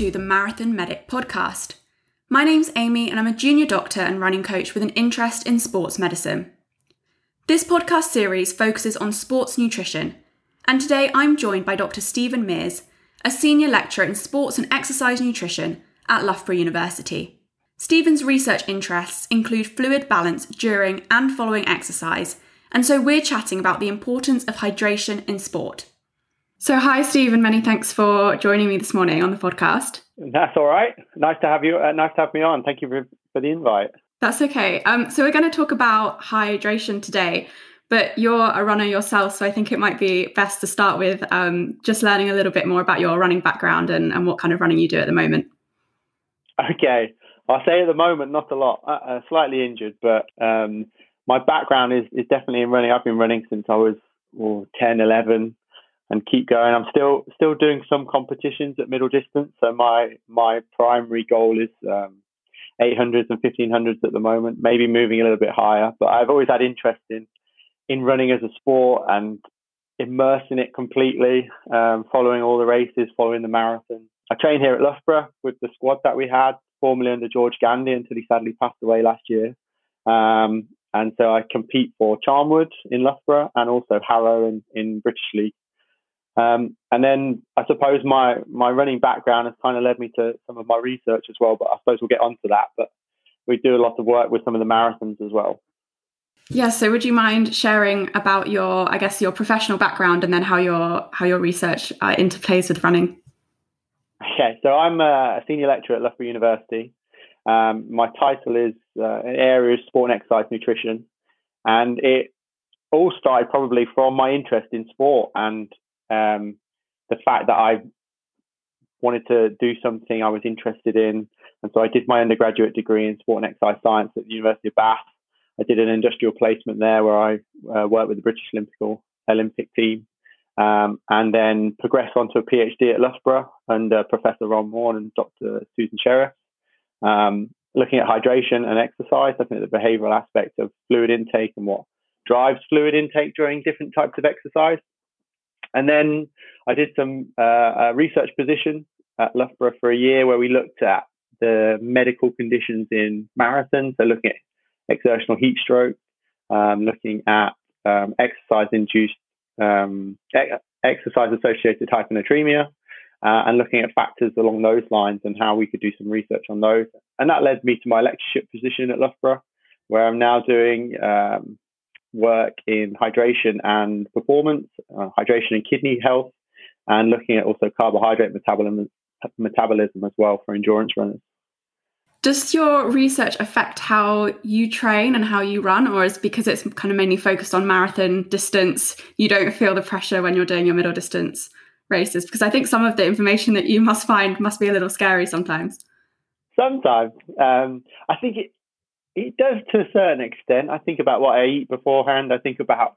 to the Marathon Medic podcast. My name's Amy, and I'm a junior doctor and running coach with an interest in sports medicine. This podcast series focuses on sports nutrition, and today I'm joined by Dr. Stephen Mears, a senior lecturer in sports and exercise nutrition at Loughborough University. Stephen's research interests include fluid balance during and following exercise, and so we're chatting about the importance of hydration in sport. So, hi, Stephen. Many thanks for joining me this morning on the podcast. That's all right. Nice to have you. Uh, nice to have me on. Thank you for, for the invite. That's okay. Um, so, we're going to talk about hydration today, but you're a runner yourself. So, I think it might be best to start with um, just learning a little bit more about your running background and, and what kind of running you do at the moment. Okay. I'll say at the moment, not a lot. Uh, uh, slightly injured, but um, my background is, is definitely in running. I've been running since I was well, 10, 11 and keep going. I'm still still doing some competitions at middle distance. So my my primary goal is um, 800s and 1500s at the moment. Maybe moving a little bit higher. But I've always had interest in in running as a sport and immersing it completely, um, following all the races, following the marathon. I train here at Loughborough with the squad that we had, formerly under George Gandy until he sadly passed away last year. Um, and so I compete for Charnwood in Loughborough and also Harrow in, in British League. Um, and then I suppose my my running background has kind of led me to some of my research as well. But I suppose we'll get onto that. But we do a lot of work with some of the marathons as well. Yeah. So would you mind sharing about your, I guess, your professional background and then how your how your research uh, interplays with running? Okay. So I'm a senior lecturer at Loughborough University. Um, my title is uh, area of sport and exercise nutrition, and it all started probably from my interest in sport and um, the fact that I wanted to do something I was interested in. And so I did my undergraduate degree in sport and exercise science at the University of Bath. I did an industrial placement there where I uh, worked with the British Olympic, Olympic team um, and then progressed on to a PhD at Loughborough under Professor Ron Maughan and Dr. Susan Shirreffs, um, looking at hydration and exercise, looking at the behavioral aspect of fluid intake and what drives fluid intake during different types of exercise. And then I did some uh, research position at Loughborough for a year where we looked at the medical conditions in marathons, so looking at exertional heat stroke, um, looking at um, exercise induced, um, exercise associated hyponatremia, uh, and looking at factors along those lines and how we could do some research on those. And that led me to my lectureship position at Loughborough, where I'm now doing um, work in hydration and performance, uh, hydration and kidney health, and looking at also carbohydrate metabolism, metabolism as well for endurance runners. Does your research affect how you train and how you run, or is because it's kind of mainly focused on marathon distance, you don't feel the pressure when you're doing your middle distance races? Because I think some of the information that you must find must be a little scary sometimes. Sometimes. Um, I think it, it does to a certain extent. I think about what I eat beforehand. I think about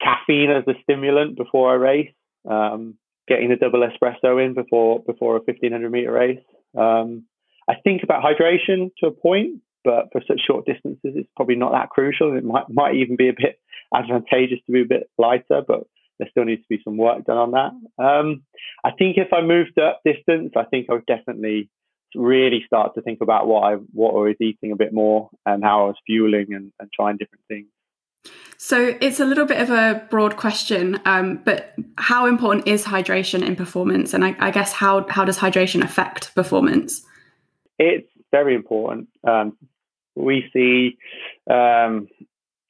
caffeine as a stimulant before a race. Um, getting the double espresso in before before a 1500 meter race. Um, I think about hydration to a point, but for such short distances, it's probably not that crucial. It might might even be a bit advantageous to be a bit lighter, but there still needs to be some work done on that. Um, I think if I moved up distance, I think I would definitely really start to think about what I what I was eating a bit more and how I was fueling and, and trying different things. So it's a little bit of a broad question, um, but how important is hydration in performance? And I, I, guess how how does hydration affect performance? It's very important. Um, we see um,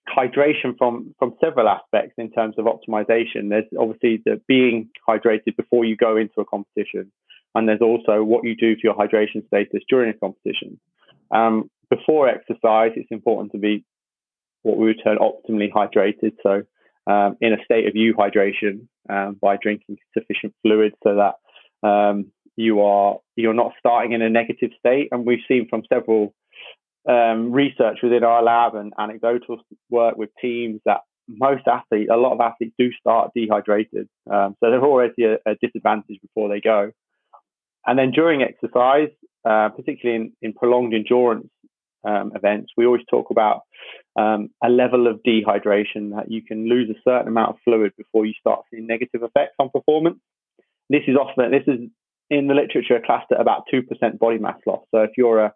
hydration from from several aspects in terms of optimization. There's obviously the being hydrated before you go into a competition. And there's also what you do for your hydration status during a competition. Um, before exercise, it's important to be what we would term optimally hydrated. So, um, in a state of euhydration um, by drinking sufficient fluid so that um, you are you're not starting in a negative state. And we've seen from several um, research within our lab and anecdotal work with teams that most athletes, a lot of athletes do start dehydrated. Um, so they're already a, a disadvantage before they go. And then during exercise, uh, particularly in, in prolonged endurance um, events, we always talk about um, a level of dehydration that you can lose a certain amount of fluid before you start seeing negative effects on performance. This is often this is in the literature classed at about 2% body mass loss. So if you're a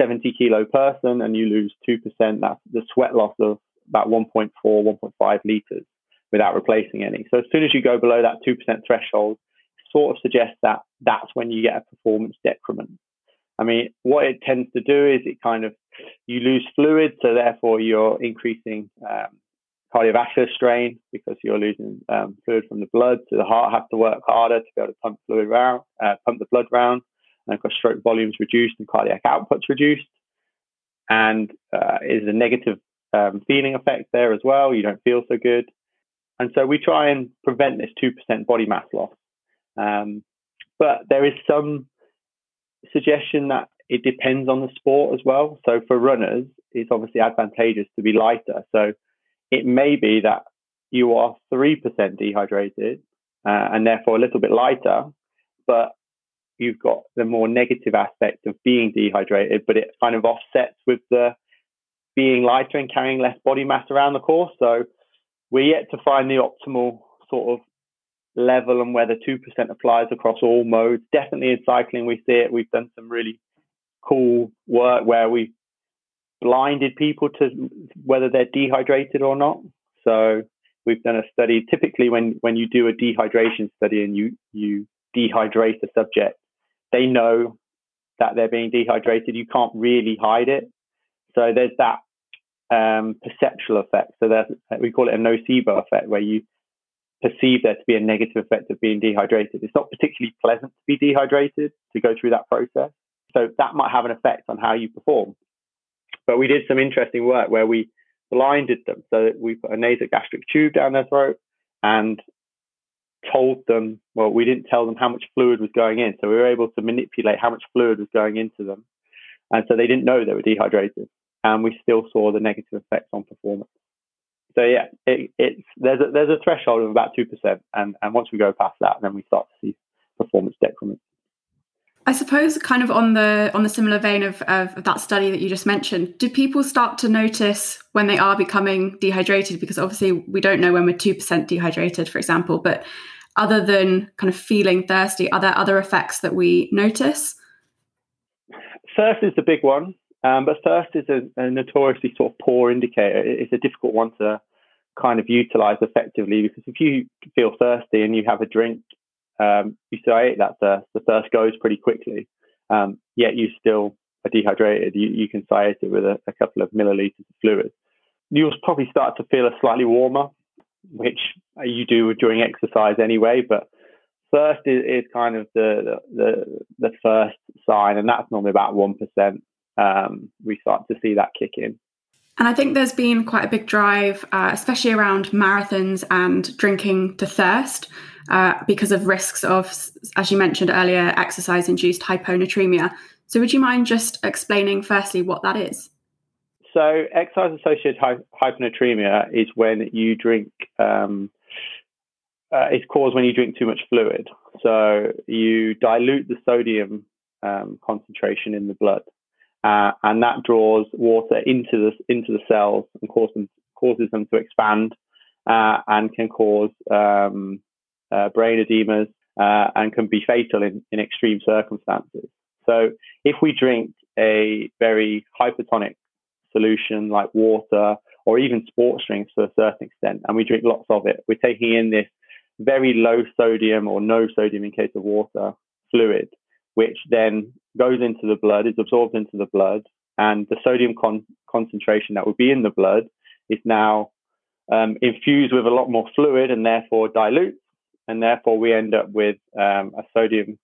70 kilo person and you lose 2%, that's the sweat loss of about 1.4, 1.5 liters without replacing any. So as soon as you go below that 2% threshold, sort of suggests that that's when you get a performance decrement. I mean, what it tends to do is it kind of, you lose fluid, so therefore you're increasing um, cardiovascular strain because you're losing um, fluid from the blood. So the heart has to work harder to be able to pump fluid around, uh, pump the blood around. And of course, stroke volumes reduced and cardiac outputs reduced. And uh, is a negative um, feeling effect there as well. You don't feel so good. And so we try and prevent this 2% body mass loss. Um, but there is some suggestion that it depends on the sport as well. So for runners, it's obviously advantageous to be lighter. So it may be that you are 3% dehydrated uh, and therefore a little bit lighter, but you've got the more negative aspect of being dehydrated, but it kind of offsets with the being lighter and carrying less body mass around the course. So we're yet to find the optimal sort of level and whether 2% applies across all modes. Definitely in cycling, we see it. We've done some really cool work where we've blinded people to whether they're dehydrated or not. So we've done a study. Typically, when when you do a dehydration study and you you dehydrate a subject, they know that they're being dehydrated. You can't really hide it. So there's that um, perceptual effect. So we call it a nocebo effect, where you perceive there to be a negative effect of being dehydrated. It's not particularly pleasant to be dehydrated to go through that process. So that might have an effect on how you perform. But we did some interesting work where we blinded them. So we put a nasogastric tube down their throat and told them, well, we didn't tell them how much fluid was going in. So we were able to manipulate how much fluid was going into them. And so they didn't know they were dehydrated. And we still saw the negative effects on performance. So yeah, it, it's there's a there's a threshold of about two percent, and and once we go past that, then we start to see performance decrement. I suppose, kind of on the on the similar vein of, of that study that you just mentioned, do people start to notice when they are becoming dehydrated? Because obviously we don't know when we're two percent dehydrated, for example. But other than kind of feeling thirsty, are there other effects that we notice? Thirst is the big one, um, but thirst is a, a notoriously sort of poor indicator. It's a difficult one to kind of utilize effectively because if you feel thirsty and you have a drink um, you say that the, the thirst goes pretty quickly, um, yet you still are dehydrated. You, you can satiate it with a, a, couple of milliliters of fluid. You'll probably start to feel a slightly warmer, which you do during exercise anyway, but thirst is, is kind of the, the, the first sign, and that's normally about 1%. Um, we start to see that kick in. And I think there's been quite a big drive, uh, especially around marathons and drinking to thirst, uh, because of risks of, as you mentioned earlier, exercise induced hyponatremia. So, would you mind just explaining firstly what that is? So, exercise associated hy- hyponatremia is when you drink, um, uh, it's caused when you drink too much fluid. So, you dilute the sodium um, concentration in the blood uh, and that draws water into the into the cells and cause them, causes them to expand uh, and can cause um, uh, brain edemas uh, and can be fatal in, in extreme circumstances. So if we drink a very hypertonic solution like water or even sports drinks to a certain extent, and we drink lots of it, we're taking in this very low sodium or no sodium in case of water fluid, which then goes into the blood, is absorbed into the blood, and the sodium con- concentration that would be in the blood is now um, infused with a lot more fluid and therefore dilutes, and therefore we end up with um, a sodium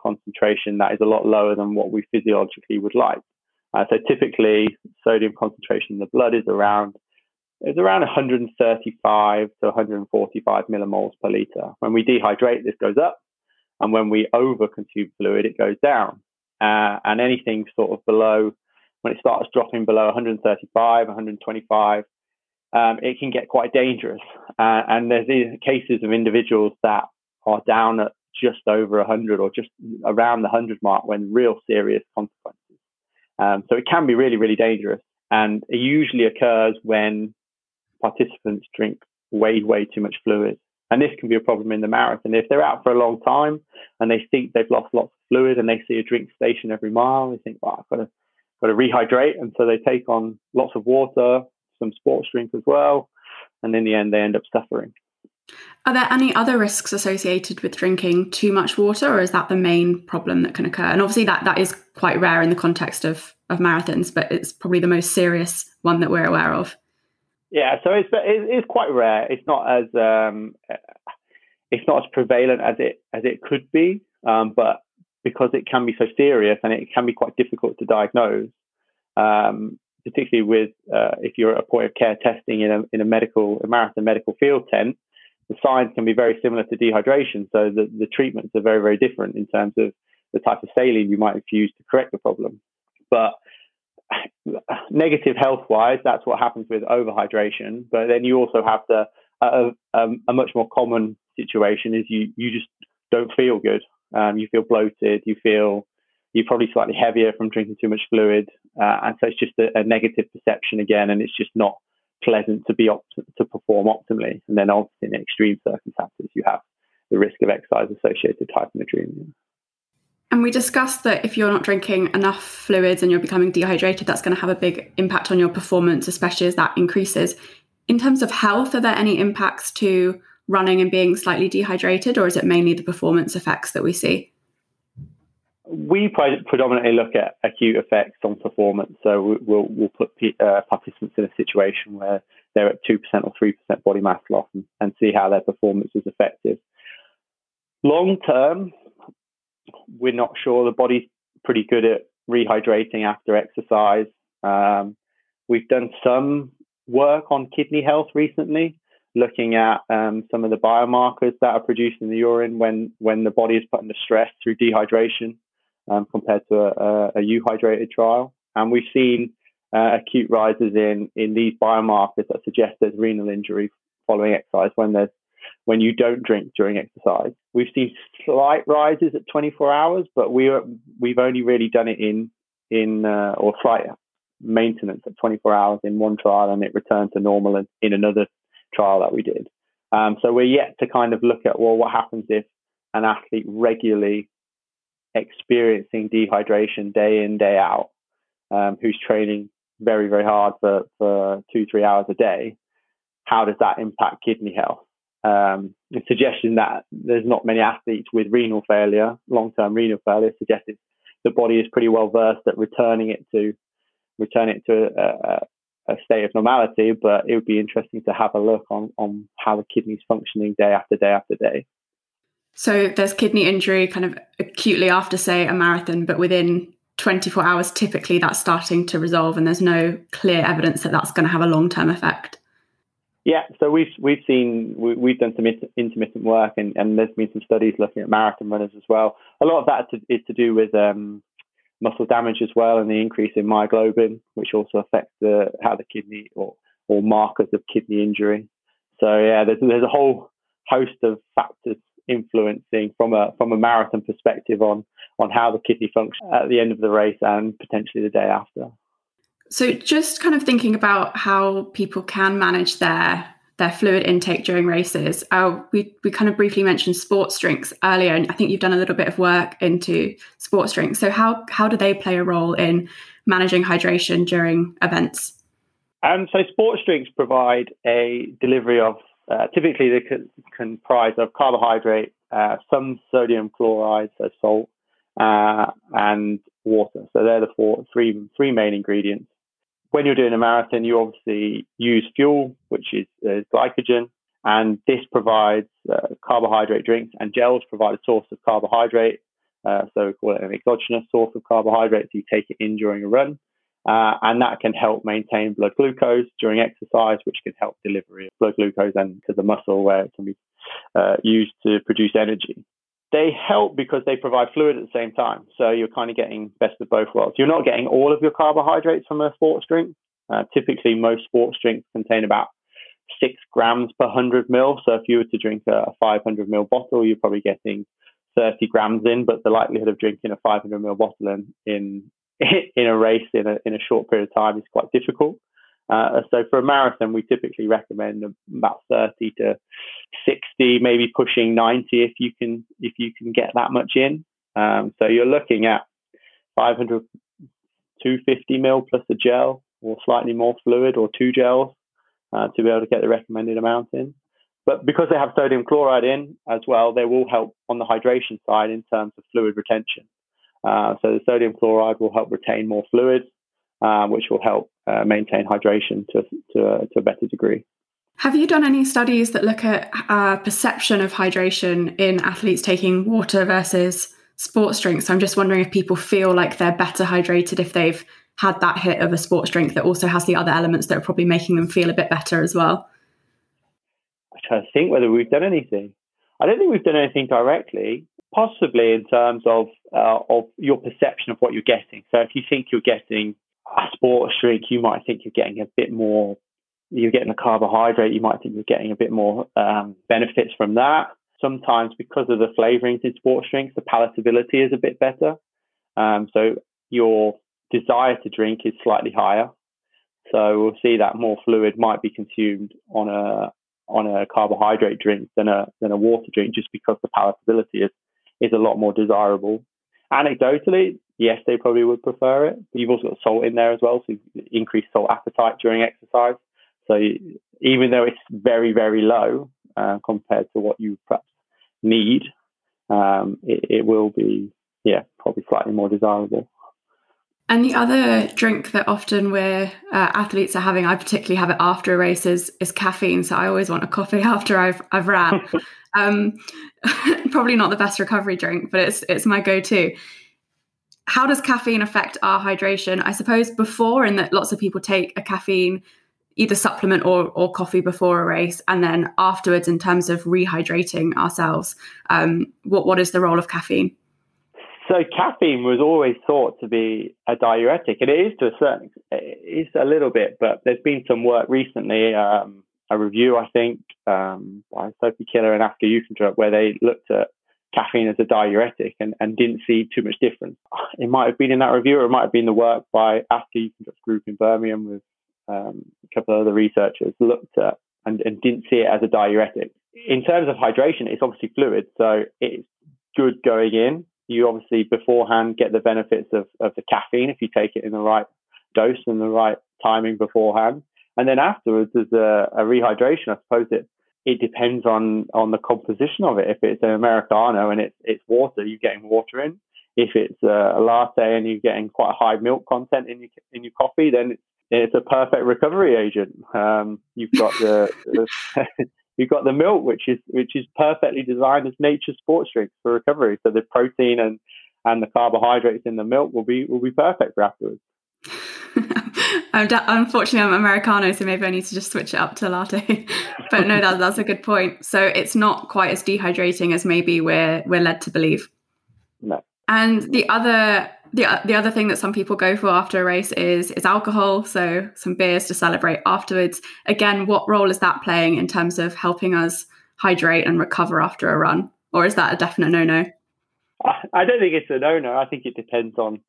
concentration that is a lot lower than what we physiologically would like. Uh, so typically, sodium concentration in the blood is around is around 135 to 145 millimoles per liter. When we dehydrate, this goes up, and when we overconsume fluid, it goes down uh, and anything sort of below when it starts dropping below 135, 125, um, it can get quite dangerous. Uh, and there's these cases of individuals that are down at just over 100 or just around the 100 mark when real serious consequences. Um, so it can be really, really dangerous. And it usually occurs when participants drink way, way too much fluid. And this can be a problem in the marathon. If they're out for a long time and they think they've lost lots fluid and they see a drink station every mile, they think, well, I've got to, got to rehydrate. And so they take on lots of water, some sports drink as well. And in the end, they end up suffering. Are there any other risks associated with drinking too much water, or is that the main problem that can occur? And obviously, that, that is quite rare in the context of, of marathons, but it's probably the most serious one that we're aware of. Yeah, so it's it's quite rare. It's not as um, it's not as prevalent as it as it could be, um, but because it can be so serious and it can be quite difficult to diagnose, um, particularly with uh, if you're at a point of care testing in a in a medical a marathon medical field tent, the signs can be very similar to dehydration. So the the treatments are very very different in terms of the type of saline you might infuse to correct the problem, but negative health wise, that's what happens with overhydration. But then you also have the uh, um, a much more common situation is you you just don't feel good. Um, you feel bloated. You feel you're probably slightly heavier from drinking too much fluid, uh, and so it's just a, a, negative perception again, and it's just not pleasant to be opt- to perform optimally. And then obviously in extreme circumstances, you have the risk of exercise associated hyponatremia. And we discussed that if you're not drinking enough fluids and you're becoming dehydrated, that's going to have a big impact on your performance, especially as that increases. In terms of health, are there any impacts to running and being slightly dehydrated, or is it mainly the performance effects that we see? We predominantly look at acute effects on performance. So we'll, we'll put uh, participants in a situation where they're at 2% or 3% body mass loss and, and see how their performance is affected. Long term, we're not sure. The body's pretty good at rehydrating after exercise. Um, we've done some work on kidney health recently, looking at um, some of the biomarkers that are produced in the urine when when the body is put under stress through dehydration, um, compared to a, a, euhydrated trial. And we've seen uh, acute rises in in these biomarkers that suggest there's renal injury following exercise when there's when you don't drink during exercise. We've seen slight rises at 24 hours, but we are, we've only really done it in in uh, or slight maintenance at 24 hours in one trial, and it returned to normal in, in another trial that we did. Um, so we're yet to kind of look at well, what happens if an athlete regularly experiencing dehydration day in day out, um, who's training very very hard for for two three hours a day. How does that impact kidney health? um, the suggestion that there's not many athletes with renal failure, long-term renal failure, suggests the body is pretty well versed at returning it to return it to a, a, state of normality. But it would be interesting to have a look on on how the kidney's functioning day after day after day. So there's kidney injury kind of acutely after, say, a marathon, but within 24 hours, typically that's starting to resolve, and there's no clear evidence that that's going to have a long-term effect. Yeah, so we've we've seen we, have done some intermittent work, and, and there's been some studies looking at marathon runners as well. A lot of that is to, is to do with um, muscle damage as well, and the increase in myoglobin, which also affects the how the kidney or or markers of kidney injury. So yeah, there's there's a whole host of factors influencing from a from a marathon perspective on on how the kidney functions at the end of the race and potentially the day after. So, just kind of thinking about how people can manage their their fluid intake during races. Uh, we we kind of briefly mentioned sports drinks earlier, and I think you've done a little bit of work into sports drinks. So, how how do they play a role in managing hydration during events? Um, so, sports drinks provide a delivery of uh, typically they can comprise of carbohydrate, uh, some sodium chloride, so salt, uh, and water. So they're the four, three, three main ingredients when you're doing a marathon, you obviously use fuel, which is uh, glycogen, and this provides uh, carbohydrate drinks and gels provide a source of carbohydrate. Uh, so we call it an exogenous source of carbohydrate. So you take it in during a run, uh, and that can help maintain blood glucose during exercise, which can help delivery of blood glucose and to the muscle where it can be uh, used to produce energy they help because they provide fluid at the same time. So you're kind of getting best of both worlds. You're not getting all of your carbohydrates from a sports drink. Uh, typically, most sports drinks contain about six grams per 100 mil. So if you were to drink a 500 mil bottle, you're probably getting 30 grams in, but the likelihood of drinking a 500 mil bottle in, in, in a race in a, in a short period of time is quite difficult. Uh, so for a marathon, we typically recommend about 30 to 60, maybe pushing 90 if you can if you can get that much in. Um, so you're looking at 500, 250 mil plus a gel or slightly more fluid or two gels uh, to be able to get the recommended amount in. But because they have sodium chloride in as well, they will help on the hydration side in terms of fluid retention. Uh, so the sodium chloride will help retain more fluids, uh, which will help uh, maintain hydration to, to, to, a better degree. Have you done any studies that look at uh, perception of hydration in athletes taking water versus sports drinks? I'm just wondering if people feel like they're better hydrated if they've had that hit of a sports drink that also has the other elements that are probably making them feel a bit better as well. I try to think whether we've done anything. I don't think we've done anything directly possibly in terms of uh, of your perception of what you're getting. So if you think you're getting a sports drink, you might think you're getting a bit more. You're getting a carbohydrate. You might think you're getting a bit more um, benefits from that. Sometimes because of the flavorings in sports drinks, the palatability is a bit better. Um, so your desire to drink is slightly higher. So we'll see that more fluid might be consumed on a on a carbohydrate drink than a than a water drink, just because the palatability is is a lot more desirable. Anecdotally, yes, they probably would prefer it. But you've also got salt in there as well, so increased salt appetite during exercise. So even though it's very, very low uh, compared to what you perhaps need, um, it, it will be, yeah, probably slightly more desirable. And the other drink that often we're uh, athletes are having, I particularly have it after a race, is, is caffeine. So I always want a coffee after I've I've ran. Um, probably not the best recovery drink, but it's it's my go-to. How does caffeine affect our hydration? I suppose before, in that lots of people take a caffeine either supplement or, or coffee before a race, and then afterwards, in terms of rehydrating ourselves, um, what what is the role of caffeine? So caffeine was always thought to be a diuretic, and it is to a certain it is a little bit, but there's been some work recently, um, a review I think um, by Sophie Killer and Asker Jeukendrup, where they looked at caffeine as a diuretic and, and didn't see too much difference. It might have been in that review, or it might have been the work by Asker Jeukendrup's group in Birmingham with um, a couple of other researchers looked at and, and didn't see it as a diuretic. In terms of hydration, it's obviously fluid, so it's good going in you obviously beforehand get the benefits of, of the caffeine if you take it in the right dose and the right timing beforehand. And then afterwards, there's a, a rehydration, I suppose it it depends on on the composition of it. If it's an americano and it's it's water, you're getting water in. If it's a, a latte and you're getting quite a high milk content in your in your coffee, then it's it's a perfect recovery agent. Um, you've got the, the you've got the milk, which is which is perfectly designed as nature's sports drink for recovery. So the protein and and the carbohydrates in the milk will be will be perfect for afterwards. I'm unfortunately, I'm Americano, so maybe I need to just switch it up to latte. but no, that, that's a good point. So it's not quite as dehydrating as maybe we're we're led to believe. No. And the other the the other thing that some people go for after a race is is alcohol, so some beers to celebrate afterwards. Again, what role is that playing in terms of helping us hydrate and recover after a run, or is that a definite no no? I don't think it's a no no. I think it depends on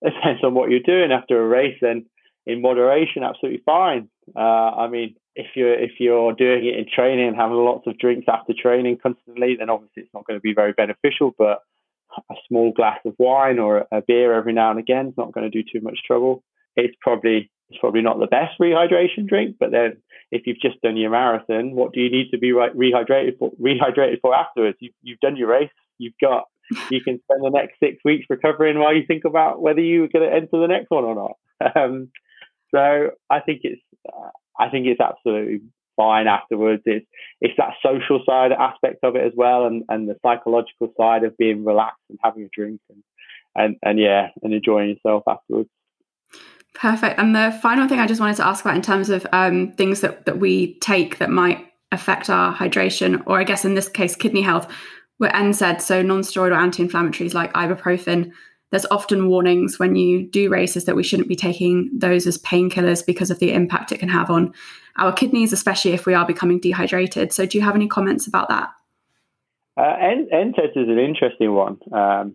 it depends on what you're doing after a race, and in moderation, absolutely fine. Uh, I mean, if you're if you're doing it in training and having lots of drinks after training constantly, then obviously it's not going to be very beneficial. But a small glass of wine or a beer every now and again is not going to do too much trouble. It's probably it's probably not the best rehydration drink, but then if you've just done your marathon, what do you need to be re- rehydrated for? Rehydrated for afterwards? You've, you've done your race. You've got you can spend the next six weeks recovering while you think about whether you're going to enter the next one or not. Um, so I think it's uh, I think it's absolutely fine afterwards. It's it's that social side aspect of it as well, and, and the psychological side of being relaxed and having a drink and and, and yeah, and enjoying yourself afterwards. Perfect. And the final thing I just wanted to ask about in terms of um, things that, that we take that might affect our hydration, or I guess in this case, kidney health, were NSAIDs, so non-steroidal anti-inflammatories like ibuprofen, there's often warnings when you do races that we shouldn't be taking those as painkillers because of the impact it can have on our kidneys, especially if we are becoming dehydrated. So, do you have any comments about that? Uh, NSAIDs is an interesting one um,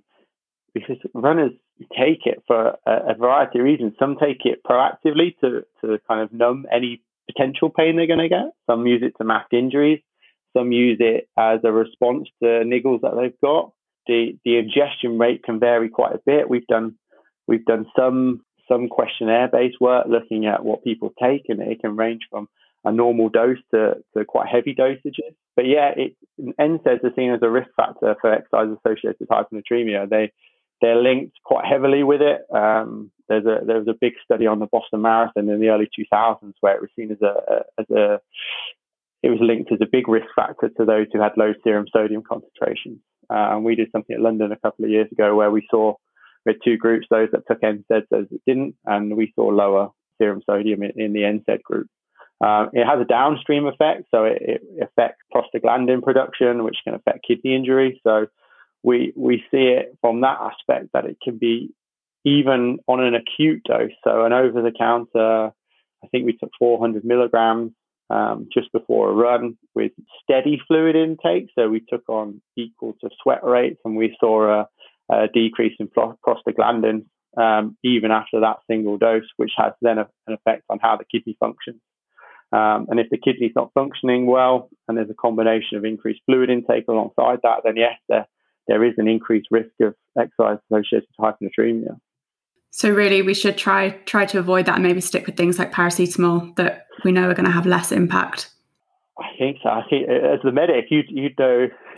because runners take it for a, a, variety of reasons. Some take it proactively to, to kind of numb any potential pain they're going to get. Some use it to mask injuries. Some use it as a response to niggles that they've got. The the ingestion rate can vary quite a bit. We've done we've done some some questionnaire based work looking at what people take, and it can range from a normal dose to, to quite heavy dosages. But yeah, it, NSAIDs are seen as a risk factor for exercise associated hyponatremia. They they're linked quite heavily with it. Um, there's a there was a big study on the Boston Marathon in the early 2000s where it was seen as a as a it was linked as a big risk factor to those who had low serum sodium concentrations. Uh, and we did something at London a couple of years ago where we saw we had two groups, those that took NSAIDs, those that didn't, and we saw lower serum sodium in, in the NSAID group. Um, it has a downstream effect, so it, it, affects prostaglandin production, which can affect kidney injury. So we we see it from that aspect that it can be even on an acute dose. So an over the counter, I think we took 400 milligrams um, just before a run with steady fluid intake. So we took on equal to sweat rates, and we saw a, a decrease in prostaglandin um, even after that single dose, which has then a, an effect on how the kidney functions. Um, and if the kidney's not functioning well, and there's a combination of increased fluid intake alongside that, then yes, there, there is an increased risk of exercise associated hyponatremia. So really, we should try try to avoid that and maybe stick with things like paracetamol that we know are going to have less impact. I think so. I think as the medic, you you know,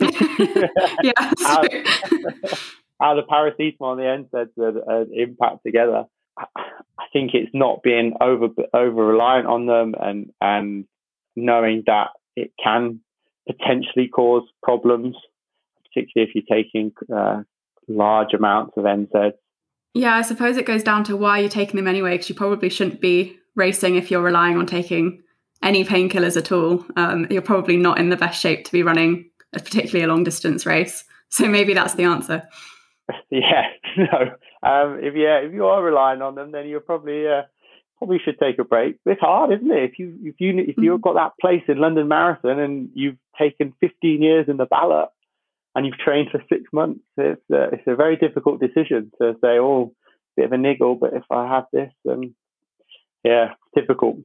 yeah, how, how the paracetamol and the NSAIDs are, impact together. I think it's not being over over reliant on them and and knowing that it can potentially cause problems, particularly if you're taking uh, large amounts of NSAIDs. Yeah, I suppose it goes down to why you're taking them anyway, because you probably shouldn't be racing if you're relying on taking any painkillers at all. Um, you're probably not in the best shape to be running, a, particularly a long distance race. So maybe that's the answer. Yeah, no. Um, if yeah, if you are relying on them, then you're probably uh, probably should take a break. It's hard, isn't it? If you if you if you've mm-hmm. got that place in London Marathon and you've taken 15 years in the ballot and you've trained for six months, it's uh, it's a very difficult decision to say, oh, bit of a niggle, but if I have this, then yeah, difficult.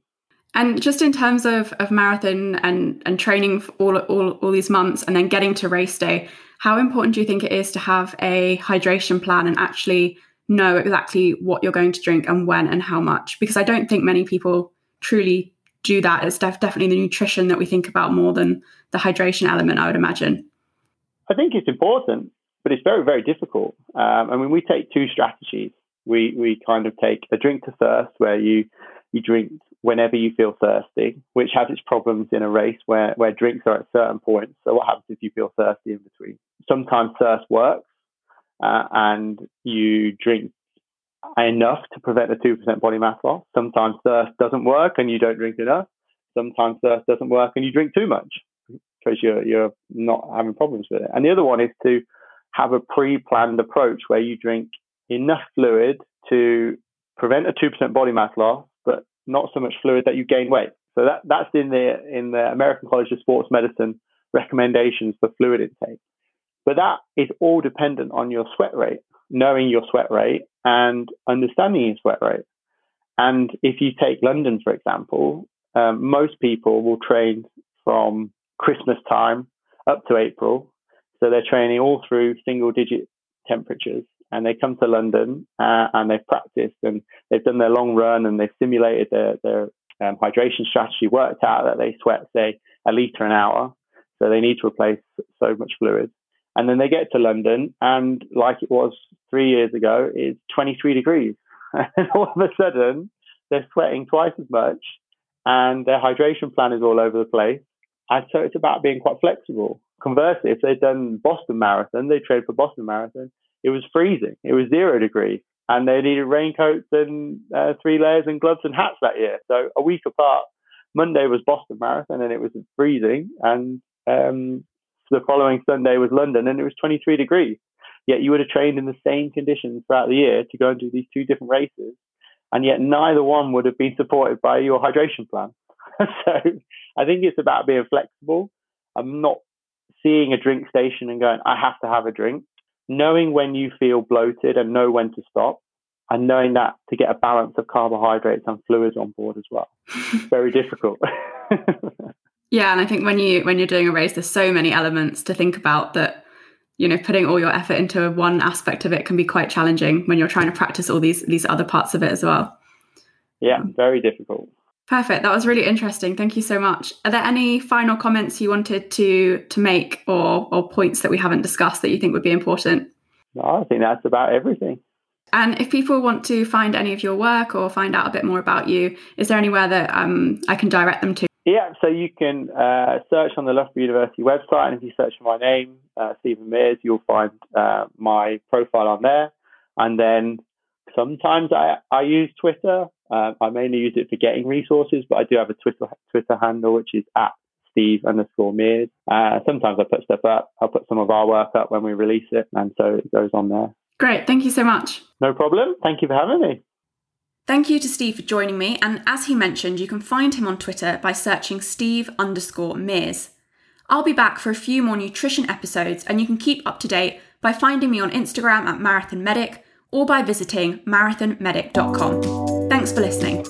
And just in terms of, of marathon and, and training for all, all, all these months and then getting to race day, how important do you think it is to have a hydration plan and actually know exactly what you're going to drink and when and how much? Because I don't think many people truly do that. It's def- definitely the nutrition that we think about more than the hydration element, I would imagine. I think it's important, but it's very, very difficult. Um, I mean, we take two strategies. We, we kind of take a drink to thirst where you, you drink whenever you feel thirsty, which has its problems in a race where, where drinks are at certain points. So, what happens if you feel thirsty in between? Sometimes thirst works uh, and you drink enough to prevent a 2% body mass loss. Sometimes thirst doesn't work and you don't drink enough. Sometimes thirst doesn't work and you drink too much because you're, you're not having problems with it. And the other one is to have a pre planned approach where you drink enough fluid to prevent a 2% body mass loss but not so much fluid that you gain weight. So that, that's in the in the American College of Sports Medicine recommendations for fluid intake. But that is all dependent on your sweat rate, knowing your sweat rate and understanding your sweat rate. And if you take London, for example, um, most people will train from Christmas time up to April. So they're training all through single digit temperatures and they come to London uh, and they've practiced and they've done their long run and they've simulated their, their um, hydration strategy, worked out that they sweat, say, a litre an hour. So they need to replace so much fluid. And then they get to London and like it was three years ago, it's 23 degrees. and all of a sudden, they're sweating twice as much and their hydration plan is all over the place. And so it's about being quite flexible. Conversely, if they've done Boston Marathon, they trained for Boston Marathon, it was freezing. It was zero degrees. And they needed raincoats and uh, three layers and gloves and hats that year. So a week apart, Monday was Boston Marathon and it was freezing. And um, the following Sunday was London and it was 23 degrees. Yet you would have trained in the same conditions throughout the year to go and do these two different races. And yet neither one would have been supported by your hydration plan. so I think it's about being flexible. I'm not seeing a drink station and going, I have to have a drink. Knowing when you feel bloated and know when to stop, and knowing that to get a balance of carbohydrates and fluids on board as well. Very difficult. yeah, and I think when you when you're doing a race, there's so many elements to think about that you know putting all your effort into one aspect of it can be quite challenging when you're trying to practice all these these other parts of it as well yeah um, very difficult perfect. That was really interesting. Thank you so much. Are there any final comments you wanted to to make or or points that we haven't discussed that you think would be important? No, i think that's about everything. And if people want to find any of your work or find out a bit more about you is there anywhere that um, i can direct them to? Yeah, so you can uh, search on the Loughborough University website, and if you search for my name, uh, Stephen Mears, you'll find uh, my profile on there. And then sometimes I, I use Twitter. Uh, I mainly use it for getting resources, but I do have a Twitter Twitter handle which is at Steve underscore Mears. Uh, sometimes I put stuff up. I'll put some of our work up when we release it, and so it goes on there. Great, thank you so much. No problem. Thank you for having me. Thank you to Steve for joining me, and as he mentioned, you can find him on Twitter by searching Steve underscore Mears. I'll be back for a few more nutrition episodes, and you can keep up to date by finding me on Instagram at Marathon Medic or by visiting marathonmedic.com. Thanks for listening.